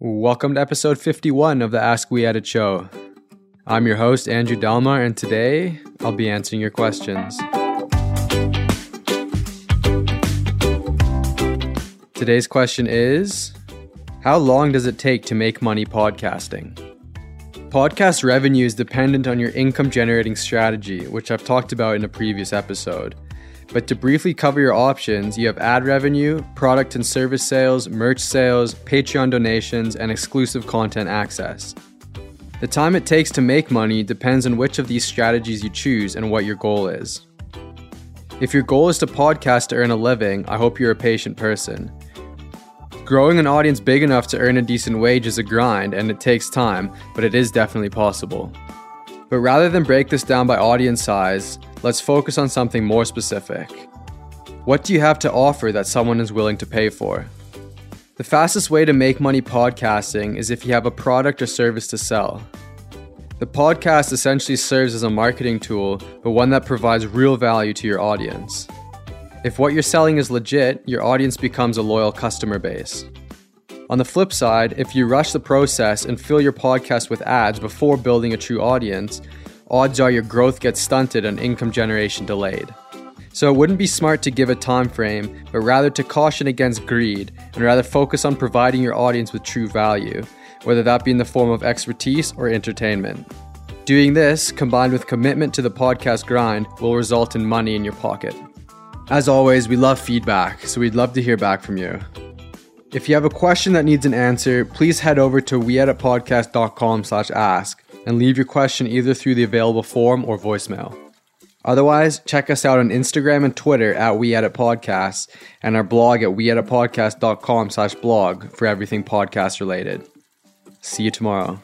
Welcome to episode 51 of the Ask We Edit show. I'm your host, Andrew Delmar, and today I'll be answering your questions. Today's question is How long does it take to make money podcasting? Podcast revenue is dependent on your income generating strategy, which I've talked about in a previous episode. But to briefly cover your options, you have ad revenue, product and service sales, merch sales, Patreon donations, and exclusive content access. The time it takes to make money depends on which of these strategies you choose and what your goal is. If your goal is to podcast to earn a living, I hope you're a patient person. Growing an audience big enough to earn a decent wage is a grind and it takes time, but it is definitely possible. But rather than break this down by audience size, let's focus on something more specific. What do you have to offer that someone is willing to pay for? The fastest way to make money podcasting is if you have a product or service to sell. The podcast essentially serves as a marketing tool, but one that provides real value to your audience. If what you're selling is legit, your audience becomes a loyal customer base. On the flip side, if you rush the process and fill your podcast with ads before building a true audience, odds are your growth gets stunted and income generation delayed. So it wouldn't be smart to give a time frame, but rather to caution against greed and rather focus on providing your audience with true value, whether that be in the form of expertise or entertainment. Doing this, combined with commitment to the podcast grind, will result in money in your pocket. As always, we love feedback, so we'd love to hear back from you. If you have a question that needs an answer, please head over to weeditpodcast.com slash ask and leave your question either through the available form or voicemail. Otherwise, check us out on Instagram and Twitter at We Edit Podcasts and our blog at weeditpodcast.com slash blog for everything podcast related. See you tomorrow.